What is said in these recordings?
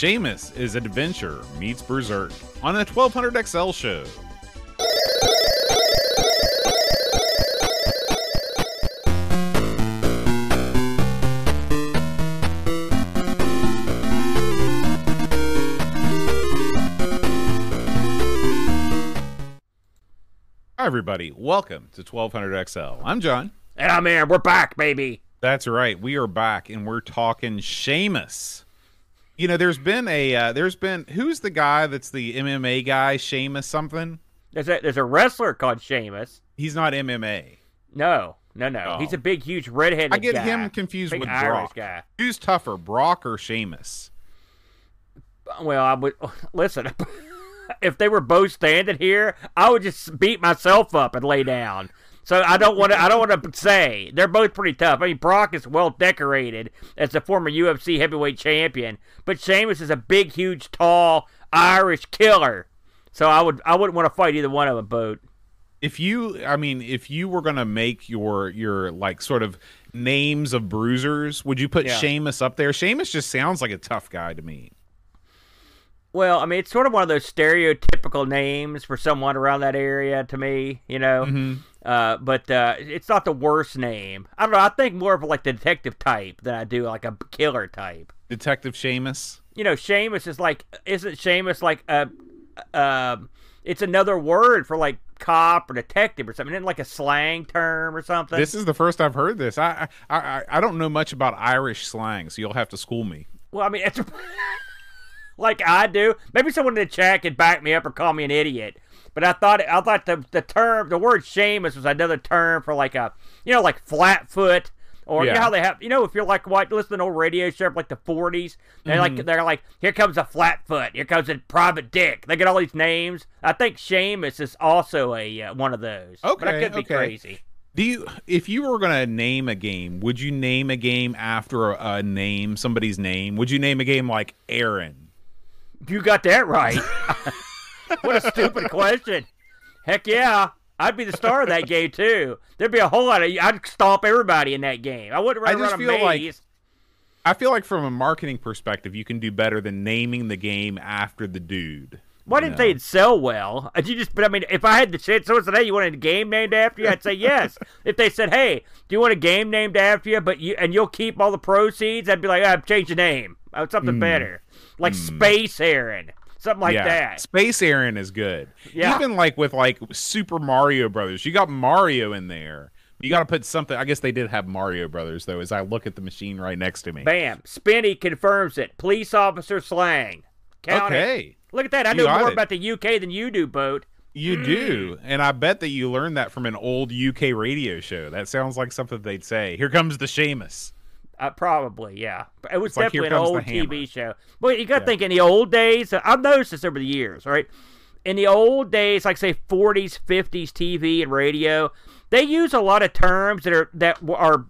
Shamus is Adventure meets Berserk on a 1200 XL show. Hi, everybody. Welcome to 1200 XL. I'm John. Ah, and I'm Aaron. We're back, baby. That's right. We are back and we're talking Shamus. You know, there's been a uh, there's been who's the guy that's the MMA guy, Seamus something? There's a there's a wrestler called Sheamus. He's not MMA. No, no, no. Oh. He's a big, huge redheaded. I get guy. him confused Big with Irish Brock. guy. Who's tougher, Brock or Sheamus? Well, I would listen. If they were both standing here, I would just beat myself up and lay down. So I don't want to. I don't want to say they're both pretty tough. I mean, Brock is well decorated as a former UFC heavyweight champion, but Sheamus is a big, huge, tall Irish killer. So I would. I wouldn't want to fight either one of them. Both. If you, I mean, if you were gonna make your your like sort of names of bruisers, would you put Yeah. Seamus up there? Seamus just sounds like a tough guy to me. Well, I mean, it's sort of one of those stereotypical names for someone around that area to me, you know. Mm-hmm. Uh, but uh, it's not the worst name. I don't know. I think more of like the detective type than I do like a killer type. Detective Shamus. You know, Shamus is like, isn't Shamus like a, um, it's another word for like cop or detective or something, isn't like a slang term or something? This is the first I've heard this. I I I, I don't know much about Irish slang, so you'll have to school me. Well, I mean, it's like I do. Maybe someone in the chat could back me up or call me an idiot. But I thought I thought the the term the word Shamus was another term for like a you know like flatfoot or you know how they have you know if you're like what listen to an old radio show like the 40s they're Mm-hmm. like they're like here comes a flatfoot here comes a private dick they get all these names I think Shamus is also a uh, one of those but I Okay, could be okay. crazy Do you, if you were gonna name a game, would you name a game after a, a name, somebody's name? Would you name a game like Aaron? You got that right. what a stupid question. Heck yeah. I'd be the star of that game too. There'd be a whole lot of I'd stomp everybody in that game. I wouldn't run I just around a feel like- maze. I feel like from a marketing perspective, you can do better than naming the game after the dude. Why didn't know? they sell well? You just, but I mean, if I had the chance, someone said, "Hey, you want a game named after you?" I'd say yes. if they said, "Hey, do you want a game named after you?" But you and you'll keep all the proceeds, I'd be like, "I'd change the name. Uh, something better, like Space Aaron, something like yeah, that." Space Aaron is good. Yeah. Even like with like Super Mario Brothers, you got Mario in there. You got to put something. I guess they did have Mario Brothers though. As I look at the machine right next to me. Bam. Spinny confirms it. Police officer slang. Count it. Okay, Look at that. I You know more it. about the UK than you do, Boat. you do, and I bet that you learned that from an old UK radio show. That sounds like something they'd say. Here comes the Shamus. Uh, probably, yeah. But It was like, here definitely an comes the old. TV show. But you got to Yeah. think in the old days, uh, I've noticed this over the years, right? In the old days, like say 40s, 50s TV and radio, they use a lot of terms that are that are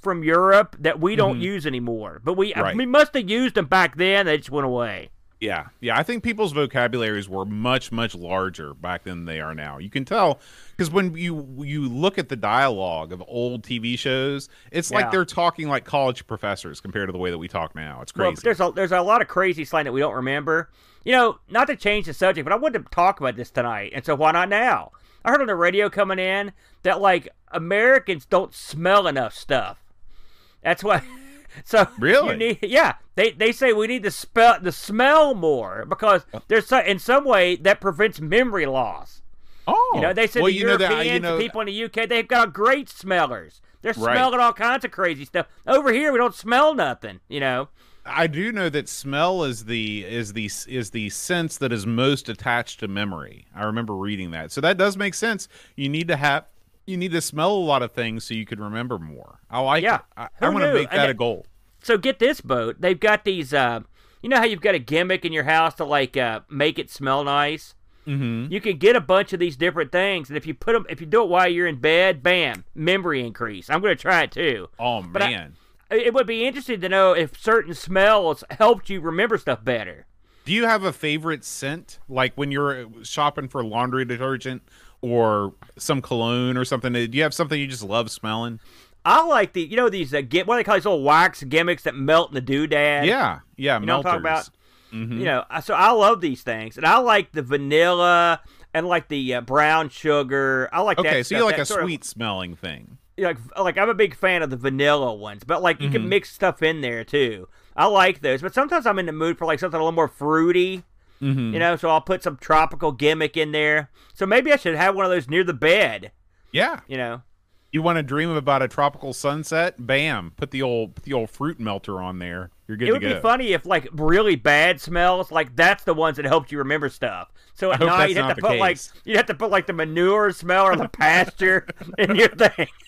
from Europe that we don't use anymore. But we Mm-hmm. Right. we must have used them back then. They just went away. Yeah, yeah. I think people's vocabularies were much, much larger back then than they are now. You can tell because when you you look at the dialogue of old TV shows, it's like they're talking like college professors compared to the way that we talk now. It's Well, crazy. there's a there's a lot of crazy slang that we don't remember. You know, not to change the subject, but I wanted to talk about this tonight, and so why not now? I heard on the radio coming in that like Americans don't smell enough stuff. That's why. So Really? you need, yeah, they they say we need to spell the smell more because oh. there's so, in some way that prevents memory loss. oh, You know, oh, they said well, the you know uh, Europeans, that you know the people in the UK, they've got great smellers. They're Right. smelling all kinds of crazy stuff. Over here, we don't smell nothing. You know. I do know that smell is the is the is the sense that is most attached to memory. I remember reading that, so that does make sense. You need to have you need to smell a lot of things so you could remember more. I like Yeah. it. I, I want to make that a goal. So get this boat. They've got these. Uh, you know how you've got a gimmick in your house to like uh, make it smell nice. Mm-hmm. You can get a bunch of these different things, and if you put them, if you do it while you're in bed, bam, memory increase. I'm going to try it too. Oh But I- man. It would be interesting to know if certain smells helped you remember stuff better. Do you have a favorite scent? Like when you're shopping for laundry detergent or some cologne or something? Do you have something you just love smelling? I like the, you know, these uh, gi- what do they call these little wax gimmicks that melt in the doodad. Yeah, yeah, You know what I'm talking melters. about? Mhm. You know, so I love these things, and I like the vanilla and like the uh, brown sugar. I like that. Okay, so you like a sort of- sweet smelling thing. like like I'm a big fan of the vanilla ones, but like you Mhm. can mix stuff in there too. I like those, but sometimes I'm in the mood for like something a little more fruity, Mm-hmm. you know. So I'll put some tropical gimmick in there. So maybe I should have one of those near the bed, Yeah. you know. You want to dream about a tropical sunset? Bam! Put the old put the old fruit melter on there. You're good It would go. be funny if like really bad smells, like that's the ones that helped you remember stuff. So at night you'd have to put like you'd have to put like the manure smell or the pasture in your thing.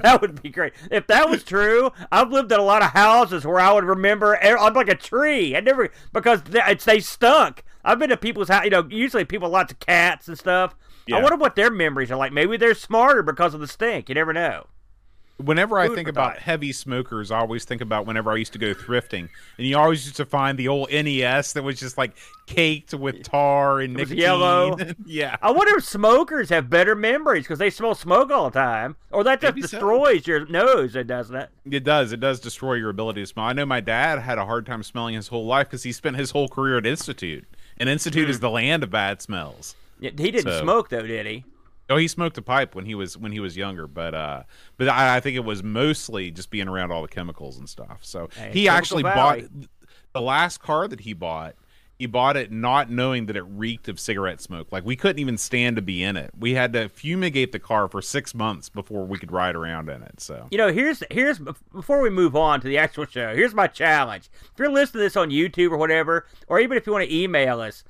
That would be great. If that was true, I've lived in a lot of houses where I would remember. I'm like a tree. I never because they, it's, they stunk. I've been to people's house. You know, usually people lots of cats and stuff. Yeah. I wonder what their memories are like. Maybe they're smarter because of the stink. You never know. Whenever I think about heavy smokers, I always think about whenever I used to go thrifting, and you always used to find the old NES that was just like caked with tar and nicotine. yellow. yeah. I wonder if smokers have better memories because they smell smoke all the time, or that just Maybe so. destroys your nose, it doesn't it? It does. It does destroy your ability to smell. I know my dad had a hard time smelling his whole life because he spent his whole career at Institute, and Institute Hmm. is the land of bad smells. Yeah, He didn't So- smoke though, did he? Oh, he smoked a pipe when he was when he was younger, but uh, but I, I think it was mostly just being around all the chemicals and stuff. So Hey, he actually Valley. bought the last car that he bought. He bought it not knowing that it reeked of cigarette smoke. Like we couldn't even stand to be in it. We had to fumigate the car for six months before we could ride around in it. So You know, here's here's before we move on to the actual show. Here's my challenge. If you're listening to this on YouTube or whatever, or even if you want to email us,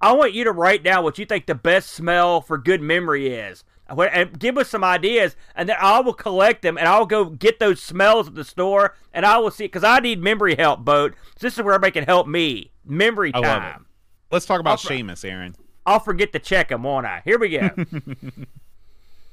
I want you to write down what you think the best smell for good memory is. And give us some ideas, and then I will collect them, and I'll go get those smells at the store, and I will see because I need memory help, boat. So this is where everybody can help me. Memory I time. love it. Let's talk about I'll- Shamus, Aaron. I'll forget to check them, won't I? Here we go.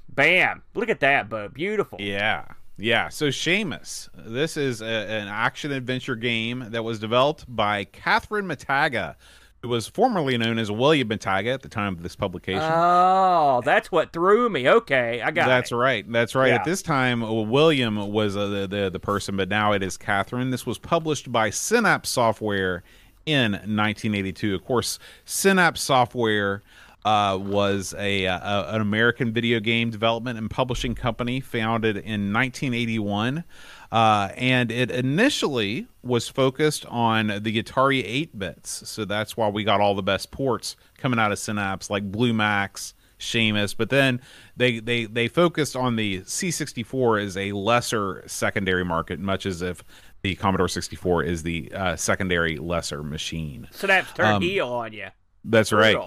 Bam! Look at that, boat. Beautiful. Yeah. Yeah. So Shamus, this is a, an action adventure game that was developed by Catherine Mataga, who was formerly known as William Mataga at the time of this publication. Oh, that's what threw me. Okay, I got That's it. right. That's right. Yeah. At this time, uh, William was uh, the, the the person, but now it is Catherine. This was published by Synapse Software in 1982. Of course, Synapse Software uh, was a, a an American video game development and publishing company founded in 1981. Uh, and it initially was focused on the Atari 8 bits. So that's why we got all the best ports coming out of Synapse, like Blue Max, Shamus, but then they they they focused on the C64 as a lesser secondary market, much as if the Commodore 64 is the uh, secondary lesser machine. So that's turned Um, heel on you. That's right.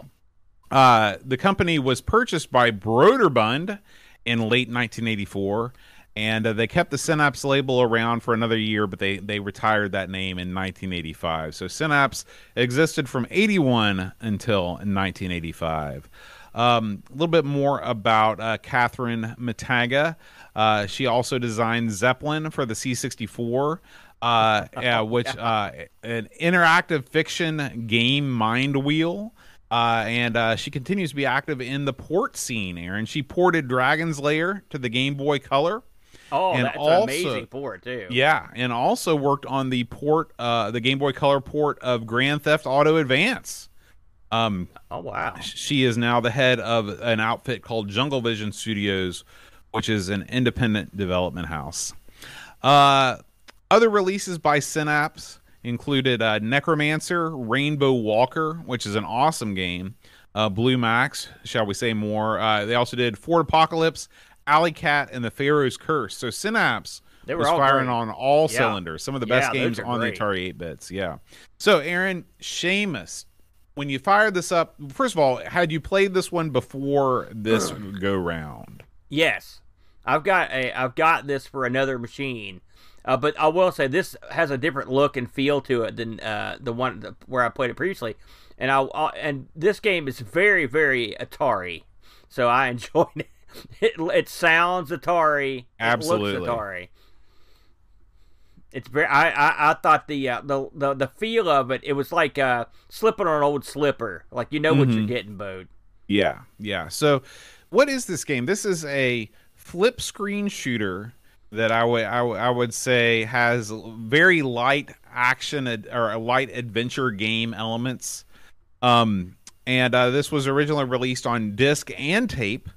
Uh, the company was purchased by Broderbund in late 1984, and uh, they kept the Synapse label around for another year, but they they retired that name in 1985. So Synapse existed from 81 until 1985. Um, a little bit more about uh, Catherine Mataga. Uh, she also designed Zeppelin for the C64. Uh, uh, which uh, an interactive fiction game Mindwheel uh, and uh, she continues to be active in the port scene, Aaron. She ported Dragon's Lair to the Game Boy Color. Oh, and that's also- amazing for it too. Yeah, and also worked on the port, uh, the Game Boy Color port of Grand Theft Auto Advance. Um, Oh wow. she is now the head of an outfit called Jungle Vision Studios, which is an independent development house. Uh, other releases by Synapse included uh, Necromancer, Rainbow Walker, which is an awesome game. Uh, Blue Max, shall we say more? Uh, they also did Fort Apocalypse, Alley Cat, and the Pharaoh's Curse. So Synapse They were was all firing great. on all Yeah. cylinders. Some of the Yeah, best those games on great. the Atari 8 bits. Yeah. So, Aaron, Shamus, when you fired this up, first of all, had you played this one before this go round? Yes, I've got a I've got this for another machine, uh, but I will say this has a different look and feel to it than uh, the one that- where I played it previously, and I uh, and this game is very very Atari, so I enjoyed it. It, it sounds Atari, Absolutely. it looks Atari. It's very. I, I, I thought the, uh, the the the feel of it. It was like uh, slipping on an old slipper. Like you know what you're Mhm. getting, Bode. Yeah. Yeah. So, what is this game? This is a flip screen shooter that I would I would- would say has very light action ad- or a light adventure game elements. Um, and uh, this was originally released on disc and tape.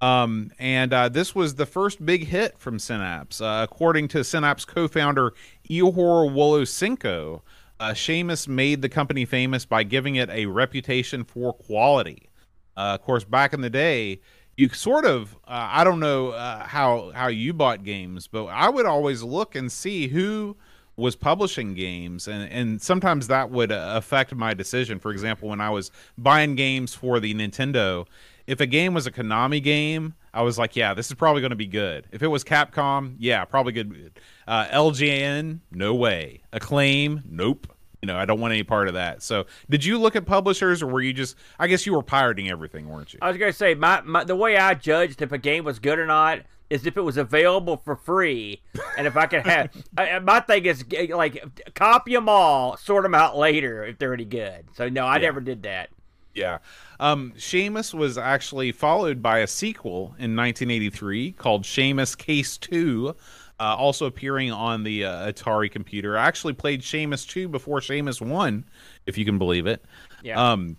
Um, and uh, this was the first big hit from Synapse. Uh, according to Synapse co founder Ihor Wolosenko, uh, Shamus made the company famous by giving it a reputation for quality. Uh, of course, back in the day, you sort of uh, I don't know uh, how how you bought games, but I would always look and see who was publishing games and and sometimes that would uh, affect my decision for example when i was buying games for the nintendo if a game was a konami game i was like yeah this is probably going to be good if it was capcom yeah probably good uh, LJN no way acclaim nope you know i don't want any part of that so did you look at publishers or were you just i guess you were pirating everything weren't you I was gonna say my, my the way I judged if a game was good or not is if it was available for free, and if I could have. I, my thing is like copy them all, sort them out later if they're any good. So no, I never did that. Yeah. Um, Shamus was actually followed by a sequel in 1983 called Shamus Case 2, uh, also appearing on the uh, Atari computer. I actually played Shamus 2 before Shamus 1, if you can believe it. Yeah. Um,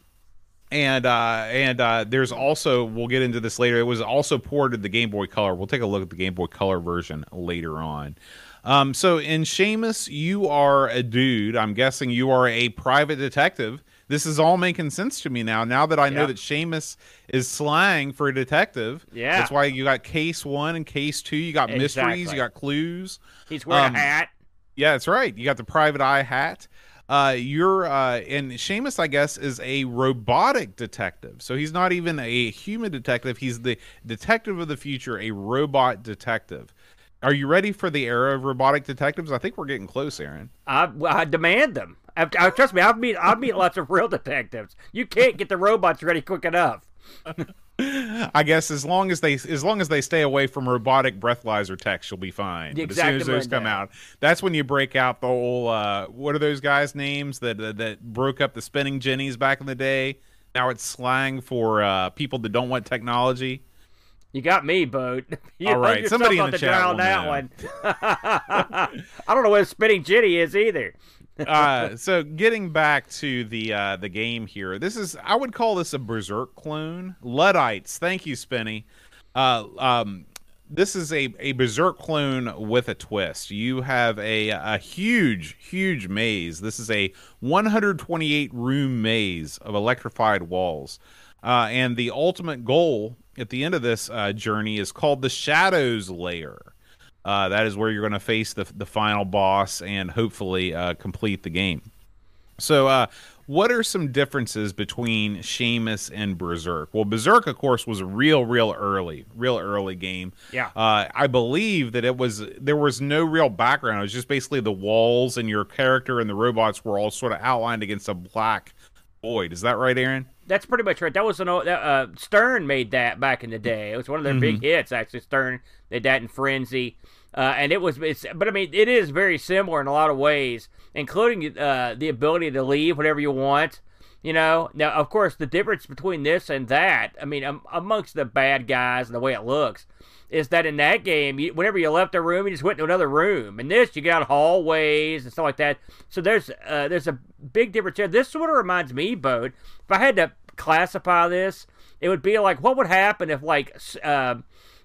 and uh, and uh, there's also we'll get into this later. It was also ported the Game Boy Color. We'll take a look at the Game Boy Color version later on. Um, so in Shamus, you are a dude. I'm guessing you are a private detective. This is all making sense to me now. Now that I know Yeah. that Shamus is slang for a detective. Yeah. That's why you got case one and case two. You got mysteries. You got clues. He's wearing um, a hat. Yeah, that's right. You got the private eye hat. Uh, you're uh, and Shamus, I guess, is a robotic detective. So he's not even a human detective. He's the detective of the future, a robot detective. Are you ready for the era of robotic detectives? I think we're getting close, Aaron. I, I demand them. I, I, trust me, I've meet I've meet lots of real detectives. You can't get the robots ready quick enough. I guess as long as they as long as they stay away from robotic breathalyzer techs, you'll be fine. The But as soon as those come out, that's when you break out the whole. Uh, what are those guys' names that that, that broke up the spinning jennies back in the day? Now it's slang for uh, people that don't want technology. You got me, boat. You All right, somebody in the chat will on that know. one. I don't know what a spinning jitty is either. uh, so getting back to the uh, the game here, this is I would call this a berserk clone. Luddites, thank you, Spinny. Uh, um, this is a, a berserk clone with a twist. You have a a huge huge maze. This is a 128 room maze of electrified walls, uh, and the ultimate goal at the end of this uh, journey is called the Shadow's Lair. Uh, that is where you're going to face the the final boss and hopefully uh, complete the game. So, uh, what are some differences between Shamus and Berserk? Well, Berserk, of course, was a real, real early, real early game. Yeah. Uh, I believe that it was there was no real background. It was just basically the walls and your character and the robots were all sort of outlined against a black void. Is that right, Aaron? That's pretty much right. That was an old, uh, Stern made that back in the day. It was one of their Mm-hmm. big hits. Actually, Stern did that in Frenzy, uh, and it was. It's, but I mean, it is very similar in a lot of ways, including uh, the ability to leave whenever you want. You know, now of course the difference between this and that, I mean, um, amongst the bad guys and the way it looks, is that in that game, you, whenever you left a room, you just went to another room. In this, you got hallways and stuff like that. So there's uh, there's a big difference here. This sort of reminds me, Bode. If I had to classify this, it would be like what would happen if like uh,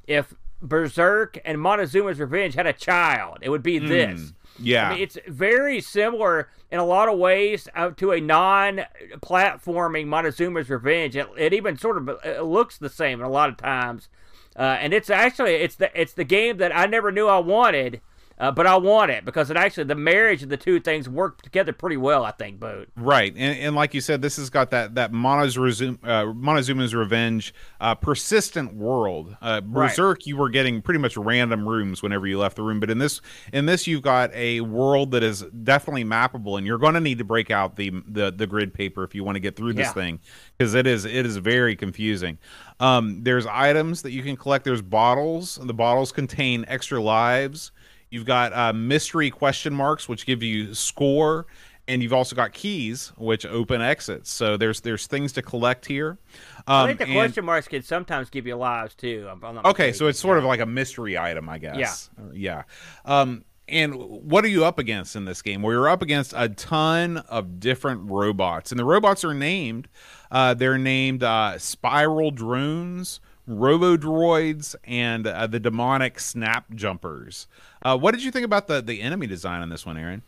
if Berserk and Montezuma's Revenge had a child. It would be this. Yeah. I mean, it's very similar in a lot of ways uh, to a non-platforming Montezuma's Revenge. It, it even sort of looks the same a lot of times, uh, and it's actually it's the it's the game that I never knew I wanted, uh, but I want it because it actually the marriage of the two things work together pretty well. I think, Boat. Right, and, and like you said, this has got that that Montezuma, uh, Montezuma's Revenge, uh, persistent world. Uh, Berserk, you were getting pretty much random rooms whenever you left the room, but in this in this you've got a world that is definitely mappable, and you're going to need to break out the the, the grid paper if you want to get through this Yeah. thing because it is it is very confusing. Um, there's items that you can collect. There's bottles. The bottles contain extra lives. You've got uh, mystery question marks, which give you score, and you've also got keys, which open exits. So there's there's things to collect here. Um, I think the and- question marks can sometimes give you lives too. I'm, I'm Okay, so it's sort of like a mystery item, I guess. Yeah. Yeah. Um, and what are you up against in this game? Well, you're up against a ton of different robots, and the robots are named. Uh, they're named uh, spiral drones, robo droids, and uh, the demonic snap jumpers. Uh, what did you think about the the enemy design on this one, Aaron?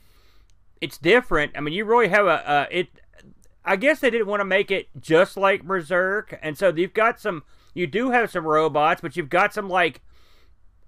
It's different. I mean, you really have a uh, it. I guess they didn't want to make it just like Berserk, and so you've got some. You do have some robots, but you've got some like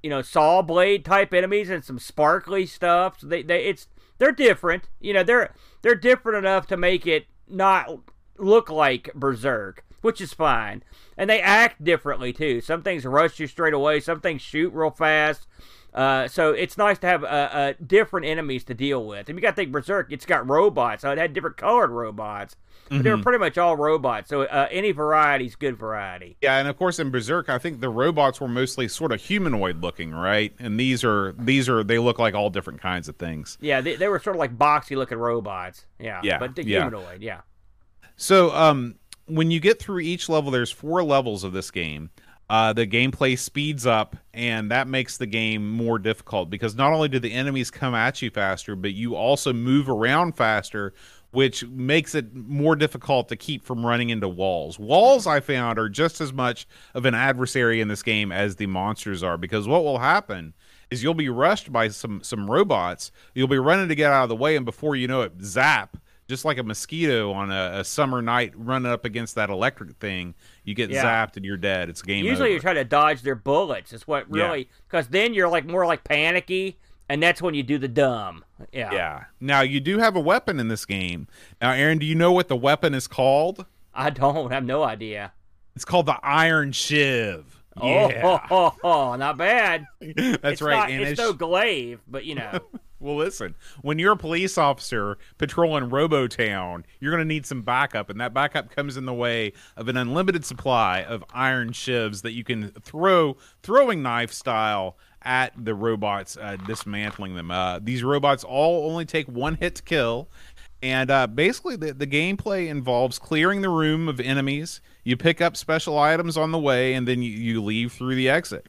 you know saw blade type enemies and some sparkly stuff. So they, they it's they're different. You know they're they're different enough to make it not look like Berserk, which is fine. And they act differently too. Some things rush you straight away. Some things shoot real fast. Uh, so it's nice to have uh, uh, different enemies to deal with. And you got to think Berserk, it's got robots. So it had different colored robots. But they were pretty much all robots. So uh, any variety is good variety. Yeah, and of course in Berserk, I think the robots were mostly sort of humanoid looking, right? And these are these are they look like all different kinds of things. Yeah, they, they were sort of like boxy looking robots. Yeah, Yeah, but yeah. humanoid. Yeah. So, um, when you get through each level, there's four levels of this game. Uh, the gameplay speeds up, and that makes the game more difficult because not only do the enemies come at you faster, but you also move around faster, which makes it more difficult to keep from running into walls. Walls, I found, are just as much of an adversary in this game as the monsters are because what will happen is you'll be rushed by some some robots. You'll be running to get out of the way, and before you know it, zap just like a mosquito on a, a summer night running up against that electric thing, you get Yeah. zapped and you're dead. It's game Usually over. you try to dodge their bullets. Is what really because then you're like more like panicky, and that's when you do the dumb. Yeah. yeah. Now you do have a weapon in this game. Now, Aaron, do you know what the weapon is called? I don't have no idea. It's called the Iron Shiv. Oh, Yeah, ho, ho, ho, not bad. that's it's right. Not, and it's no glaive, but you know. Well, listen, when you're a police officer patrolling Robotown, you're going to need some backup, and that backup comes in the way of an unlimited supply of iron shivs that you can throw, throwing knife style, at the robots, uh, dismantling them. Uh, these robots all only take one hit to kill. And uh, basically, the, the gameplay involves clearing the room of enemies. You pick up special items on the way, and then you, you leave through the exit.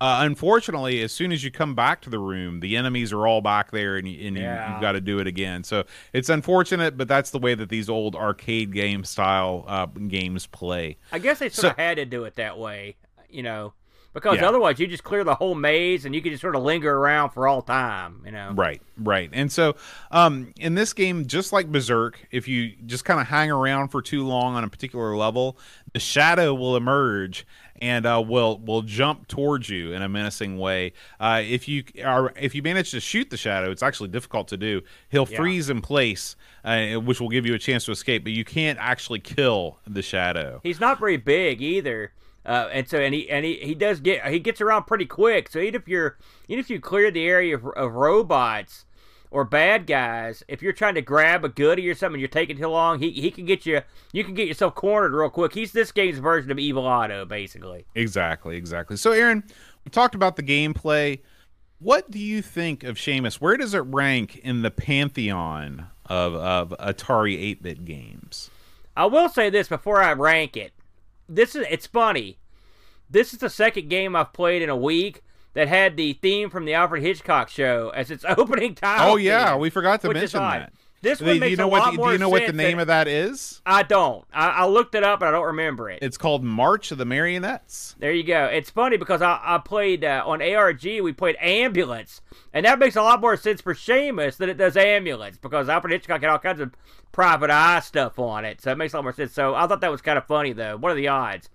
Uh, unfortunately, as soon as you come back to the room, the enemies are all back there, and, you, and you, Yeah. you've got to do it again. So it's unfortunate, but that's the way that these old arcade game style uh, games play. I guess they sort So- of had to do it that way, you know, because Yeah. otherwise you just clear the whole maze and you can just sort of linger around for all time, you know. Right, right. And so, um, in this game, just like Berserk, if you just kind of hang around for too long on a particular level, the shadow will emerge and uh, will will jump towards you in a menacing way. Uh, if you are if you manage to shoot the shadow, it's actually difficult to do. He'll Yeah. freeze in place, uh, which will give you a chance to escape, but you can't actually kill the shadow. He's not very big either. Uh, and so and he and he, he does get he gets around pretty quick. So even if you're even if you clear the area of, of robots or bad guys, if you're trying to grab a goodie or something, you're taking too long. He he can get you you can get yourself cornered real quick. He's this game's version of Evil Otto, basically. Exactly, exactly. So, Aaron, we talked about the gameplay. What do you think of Shamus? Where does it rank in the pantheon of, of Atari 8 bit games? I will say this before I rank it. This is it's funny. This is the second game I've played in a week that had the theme from the Alfred Hitchcock show as its opening title. Oh, yeah, theme, we forgot to mention that. This Do one you makes know a what lot the, more do you know what the name of that is? I don't. I, I looked it up, but I don't remember it. It's called March of the Marionettes. There you go. It's funny because I, I played uh, on ARG. We played Ambulance, and that makes a lot more sense for Shamus than it does Ambulance because Alfred Hitchcock had all kinds of private eye stuff on it, so it makes a lot more sense. So I thought that was kind of funny though. What are the odds?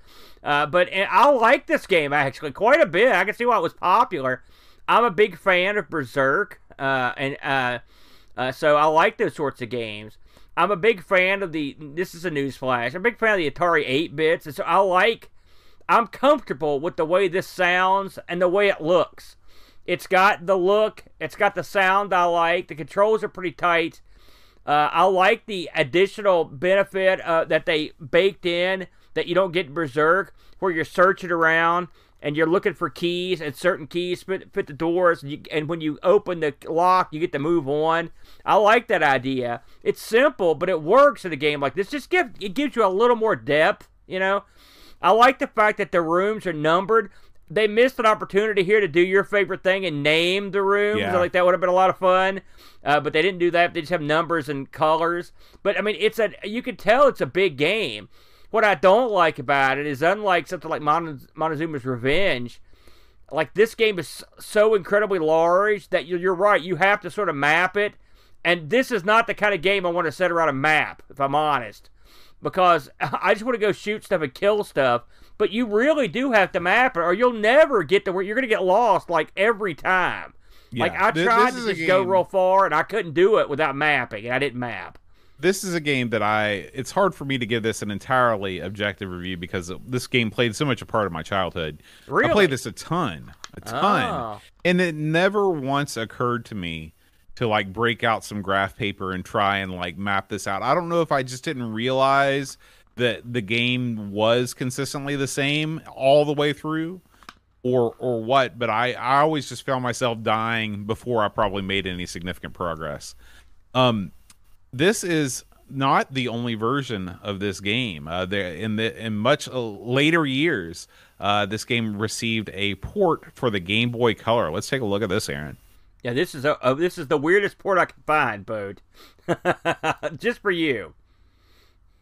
Uh, but and I like this game actually quite a bit. I can see why it was popular. I'm a big fan of Berserk, uh, and uh, so I like those sorts of games. I'm a big fan of the. This is a news flash. I'm a big fan of the Atari 8 bits, and so I like. I'm comfortable with the way this sounds and the way it looks. It's got the look. It's got the sound I like. The controls are pretty tight. Uh, I like the additional benefit uh, that they baked in that you don't get Berserk, where you're searching around and you're looking for keys, and certain keys fit, fit the doors, and, you, and when you open the lock, you get to move on. I like that idea. It's simple, but it works in a game like this. Just give it gives you a little more depth, you know. I like the fact that the rooms are numbered. they missed an opportunity here to do your favorite thing and name the rooms. Yeah. Think that would have been a lot of fun. Uh, but they didn't do that. They just have numbers and colors. But I mean, it's a you can tell it's a big game. What I don't like about it is unlike something like Mon- Montezuma's Revenge, like this game is so incredibly large that you're, you're right. You have to sort of map it, and this is not the kind of game I want to set around a map. If I'm honest, because I just want to go shoot stuff and kill stuff. But you really do have to map it, or you'll never get to where you're going to get lost like every time. Like I tried this is to just go real far, and I couldn't do it without mapping, and I didn't map. This is a game that I it's hard for me to give this an entirely objective review because this game played so much a part of my childhood. Really? I played this a ton, a ton. Oh. And it never once occurred to me to like break out some graph paper and try and like map this out. I don't know if I just didn't realize that the game was consistently the same all the way through or or what, but I I always just found myself dying before I probably made any significant progress. Um this is not the only version of this game. Uh, there in the in much uh, later years, uh, this game received a port for the Game Boy Color. Let's take a look at this, Aaron. Yeah, this is a, uh, this is the weirdest port I can find, Bode. just for you.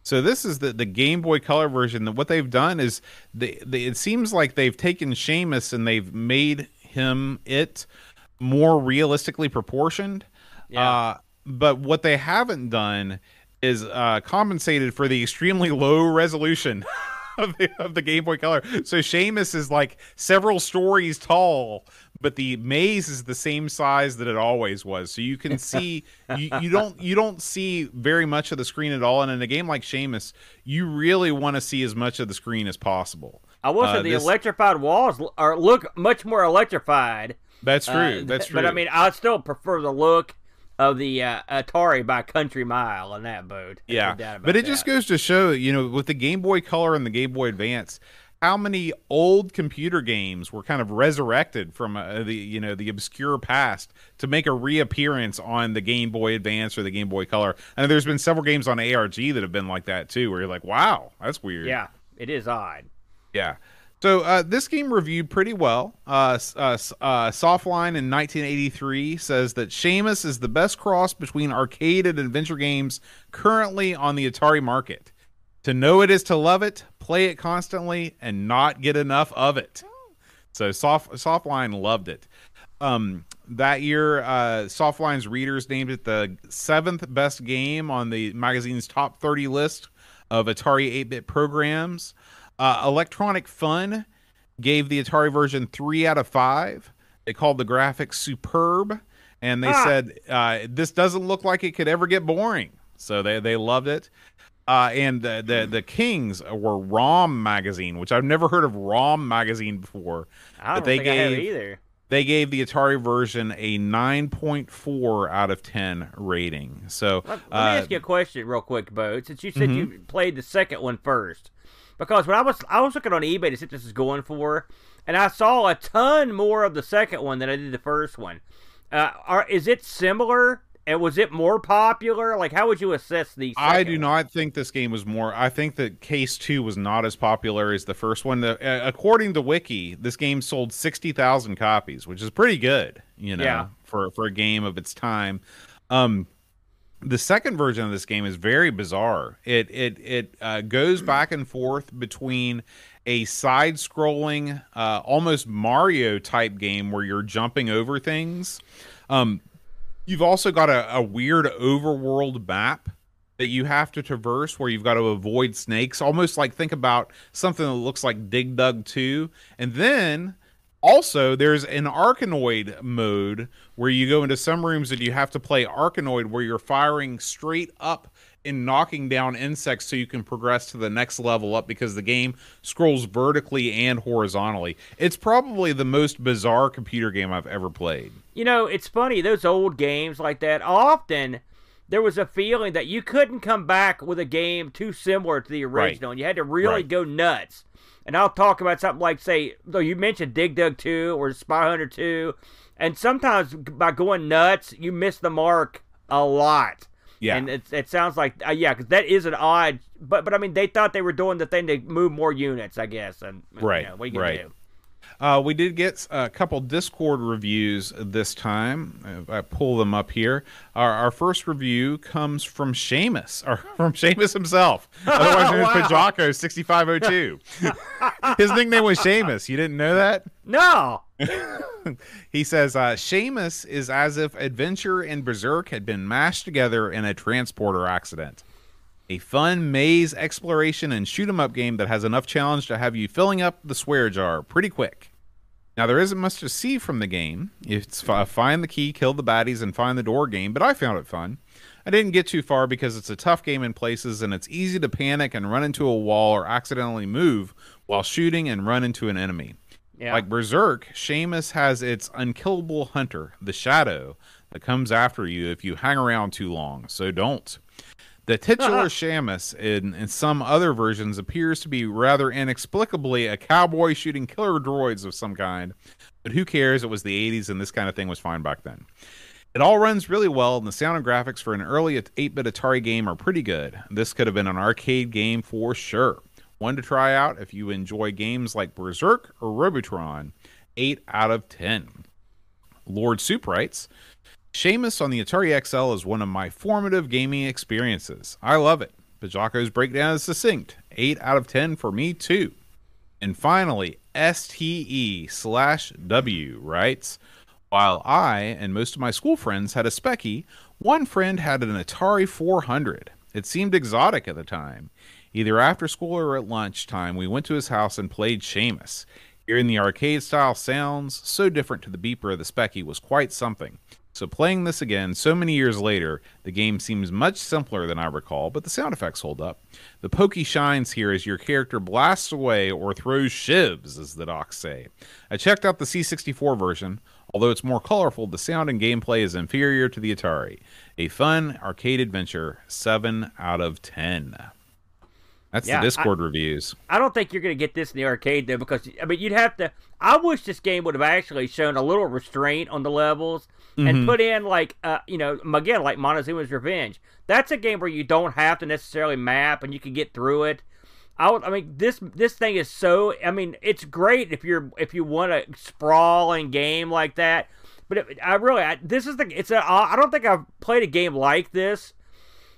So this is the the Game Boy Color version. What they've done is they, they it seems like they've taken Shamus and they've made him it more realistically proportioned. Yeah. Uh, but what they haven't done is uh, compensated for the extremely low resolution of the, of the Game Boy Color. So Shamus is like several stories tall, but the maze is the same size that it always was. So you can see you, you don't you don't see very much of the screen at all. And in a game like Shamus, you really want to see as much of the screen as possible. I will say Uh, the this- electrified walls are look much more electrified. That's true. Uh, That's true. But I mean, I still prefer the look of the uh, Atari by country mile on that boat. No Yeah, but it just goes to show, you know, with the Game Boy Color and the Game Boy Advance, how many old computer games were kind of resurrected from uh, the, you know, the obscure past to make a reappearance on the Game Boy Advance or the Game Boy Color. And there's been several games on ARG that have been like that too, where you're like, wow, that's weird. Yeah, it is odd. Yeah. So uh, this game reviewed pretty well. Uh, uh, uh, Softline in 1983 says that Shamus is the best cross between arcade and adventure games currently on the Atari market. To know it is to love it, play it constantly, and not get enough of it. So Soft Softline loved it. Um, that year, uh, Softline's readers named it the seventh best game on the magazine's top 30 list of Atari 8-bit programs. Uh, Electronic Fun gave the Atari version three out of five. They called the graphics superb, and they Ah. said uh, this doesn't look like it could ever get boring. So they they loved it. Uh, and the, the the Kings were ROM magazine, which I've never heard of ROM magazine before. I don't but they think I have gave either. they gave the Atari version a 9.4 out of 10 rating. So Let, let me uh, ask you a question real quick, Bo. Since you said Mhm. you played the second one first, because when I was I was looking on eBay to see what this is going for, and I saw a ton more of the second one than I did the first one. Uh, are is it similar? And was it more popular? Like, how would you assess these? I do one? not think this game was more. I think that Case Two was not as popular as the first one. The, uh, according to Wiki, this game sold sixty thousand copies, which is pretty good, you know, Yeah. for for a game of its time. Um, the second version of this game is very bizarre. It it it uh, goes back and forth between a side-scrolling, uh, almost Mario type game where you're jumping over things. Um, you've also got a, a weird overworld map that you have to traverse where you've got to avoid snakes almost like think about something that looks like dig dug 2 and then also there's an arkanoid mode where you go into some rooms and you have to play arkanoid where you're firing straight up and knocking down insects so you can progress to the next level up because the game scrolls vertically and horizontally it's probably the most bizarre computer game i've ever played You know, it's funny, those old games like that, often there was a feeling that you couldn't come back with a game too similar to the Right. original, and you had to really Right. go nuts. And I'll talk about something like, say, though you mentioned Dig Dug 2 or Spy Hunter 2, and sometimes by going nuts, you miss the mark a lot. yeah And it, it sounds like, uh, yeah, because that is an odd, but but I mean, they thought they were doing the thing to move more units, I guess. And you Right, know, what you gonna right. do? Uh, we did get a couple Discord reviews this time. I pull them up here. Our, our first review comes from Seamus, or from Seamus himself, otherwise known as Wow. Five oh two. His nickname was Seamus. You didn't know that? No. He says, uh, Shamus is as if Adventure and Berserk had been mashed together in a transporter accident. A fun maze exploration and shoot 'em up game that has enough challenge to have you filling up the swear jar pretty quick. Now, there isn't much to see from the game. It's a find the key, kill the baddies, and find the door game, but I found it fun. I didn't get too far because it's a tough game in places and it's easy to panic and run into a wall or accidentally move while shooting and run into an enemy. Yeah. Like Berserk, Shamus has its unkillable hunter, the Shadow, that comes after you if you hang around too long, so don't. The titular uh-huh. Shamus in, in some other versions appears to be rather inexplicably a cowboy shooting killer droids of some kind, but who cares? It was the 80s and this kind of thing was fine back then. It all runs really well, and the sound and graphics for an early 8 bit Atari game are pretty good. This could have been an arcade game for sure. One to try out if you enjoy games like Berserk or Robotron. 8 out of 10. Lord Soup writes Shamus on the Atari XL is one of my formative gaming experiences. I love it. Bajako's breakdown is succinct. 8 out of 10 for me, too. And finally, STE slash W writes While I and most of my school friends had a Speccy, one friend had an Atari 400. It seemed exotic at the time. Either after school or at lunchtime, we went to his house and played Shamus. Hearing the arcade style sounds, so different to the beeper of the Speccy, was quite something. So, playing this again so many years later, the game seems much simpler than I recall, but the sound effects hold up. The pokey shines here as your character blasts away or throws shivs, as the docs say. I checked out the C64 version. Although it's more colorful, the sound and gameplay is inferior to the Atari. A fun arcade adventure, 7 out of 10. That's Yeah, the Discord reviews. I don't think you're going to get this in the arcade though, because I mean, you'd have to. I wish this game would have actually shown a little restraint on the levels and put in like, uh, you know, again like Montezuma's Revenge. That's a game where you don't have to necessarily map and you can get through it. I, would, I mean, this this thing is so. I mean, it's great if you're if you want a sprawling game like that. But it, I really, I, this is the. It's a. I don't think I've played a game like this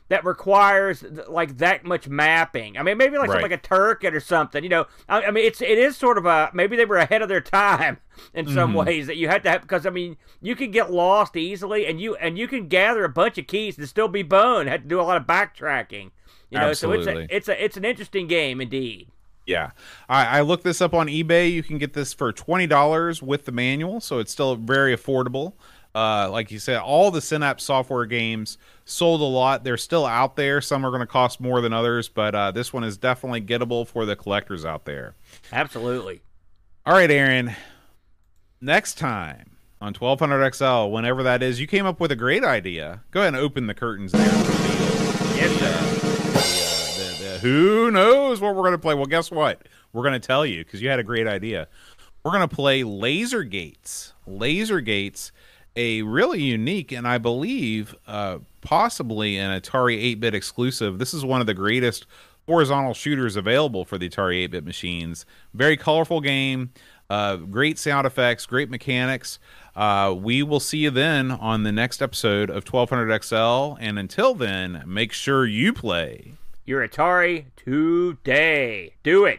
that requires like that much mapping. I mean, maybe like Right. something like a Turket or something. You know, I, I mean, it's it is sort of a maybe they were ahead of their time in some Mm-hmm. ways that you had to have because I mean you can get lost easily and you and you can gather a bunch of keys and still be boned. Had to do a lot of backtracking. You know, so it's a it's a it's an interesting game indeed. Yeah, I, I looked this up on eBay. You can get this for twenty dollars with the manual, so it's still very affordable. Uh, like you said, all the Synapse software games sold a lot. They're still out there. Some are going to cost more than others, but uh, this one is definitely gettable for the collectors out there. Absolutely. All right, Aaron. Next time on 1200 XL, whenever that is, you came up with a great idea. Go ahead and open the curtains there. Yes, sir. the, the, who knows what we're going to play? Well, guess what? We're going to tell you because you had a great idea. We're going to play Laser Gates. Laser Gates, a really unique and I believe uh, possibly an Atari 8 bit exclusive. This is one of the greatest horizontal shooters available for the Atari 8 bit machines. Very colorful game. Uh, great sound effects, great mechanics. Uh, we will see you then on the next episode of 1200 XL. And until then, make sure you play. Your Atari today. Do it.